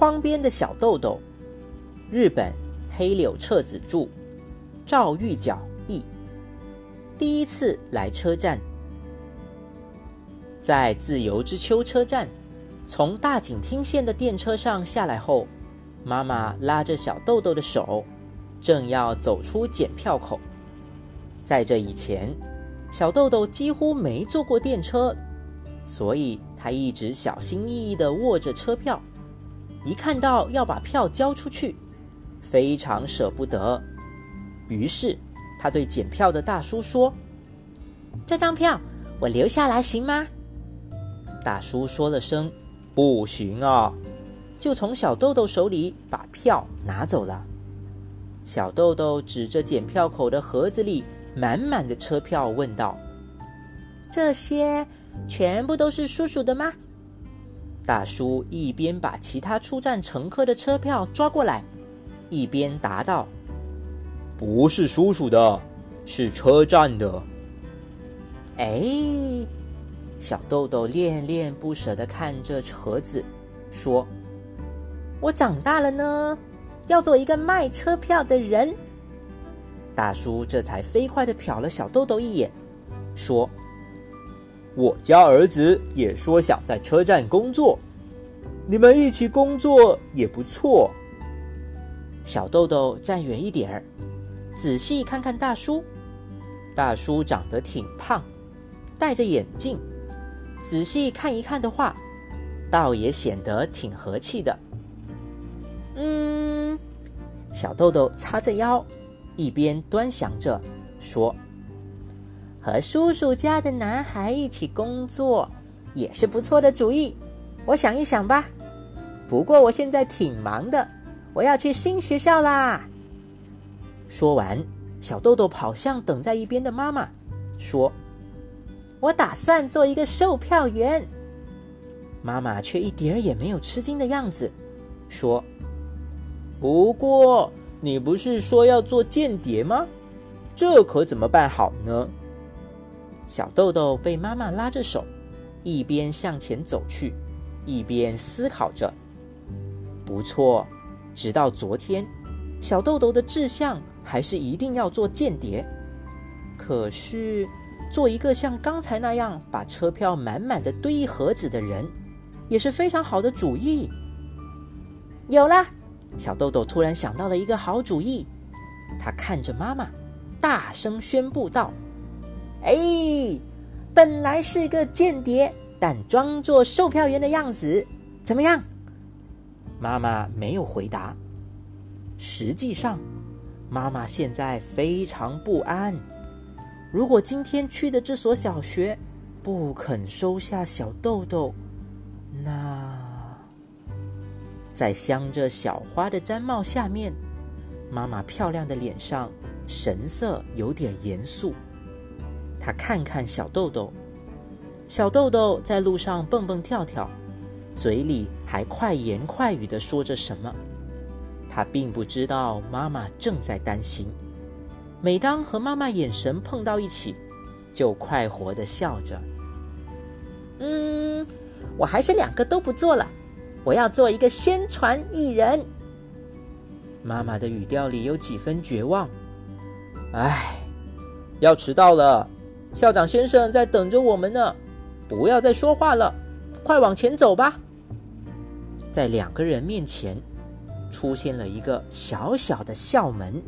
窗边的小豆豆，日本黑柳彻子著，赵玉角译。第一次来车站，在自由之丘车站，从大井町线的电车上下来后，妈妈拉着小豆豆的手，正要走出检票口。在这以前，小豆豆几乎没坐过电车，所以他一直小心翼翼地握着车票。一看到要把票交出去，非常舍不得。于是他对检票的大叔说：“这张票我留下来行吗？”大叔说了声“不行啊”，就从小豆豆手里把票拿走了。小豆豆指着检票口的盒子里满满的车票，问道：“这些全部都是叔叔的吗？”大叔一边把其他出站乘客的车票抓过来，一边答道：“不是叔叔的，是车站的。”哎，小豆豆恋恋不舍的看着盒子，说：“我长大了呢，要做一个卖车票的人。”大叔这才飞快的瞟了小豆豆一眼，说。我家儿子也说想在车站工作，你们一起工作也不错。小豆豆站远一点儿，仔细看看大叔。大叔长得挺胖，戴着眼镜，仔细看一看的话，倒也显得挺和气的。嗯，小豆豆叉着腰，一边端详着，说。和叔叔家的男孩一起工作也是不错的主意，我想一想吧。不过我现在挺忙的，我要去新学校啦。说完，小豆豆跑向等在一边的妈妈，说：“我打算做一个售票员。”妈妈却一点儿也没有吃惊的样子，说：“不过你不是说要做间谍吗？这可怎么办好呢？”小豆豆被妈妈拉着手，一边向前走去，一边思考着。不错，直到昨天，小豆豆的志向还是一定要做间谍。可是，做一个像刚才那样把车票满满的堆一盒子的人，也是非常好的主意。有了，小豆豆突然想到了一个好主意。他看着妈妈，大声宣布道。哎，本来是个间谍，但装作售票员的样子，怎么样？妈妈没有回答。实际上，妈妈现在非常不安。如果今天去的这所小学不肯收下小豆豆，那在镶着小花的毡帽下面，妈妈漂亮的脸上神色有点严肃。他看看小豆豆，小豆豆在路上蹦蹦跳跳，嘴里还快言快语的说着什么。他并不知道妈妈正在担心。每当和妈妈眼神碰到一起，就快活的笑着。嗯，我还是两个都不做了，我要做一个宣传艺人。妈妈的语调里有几分绝望。唉，要迟到了。校长先生在等着我们呢，不要再说话了，快往前走吧。在两个人面前，出现了一个小小的校门。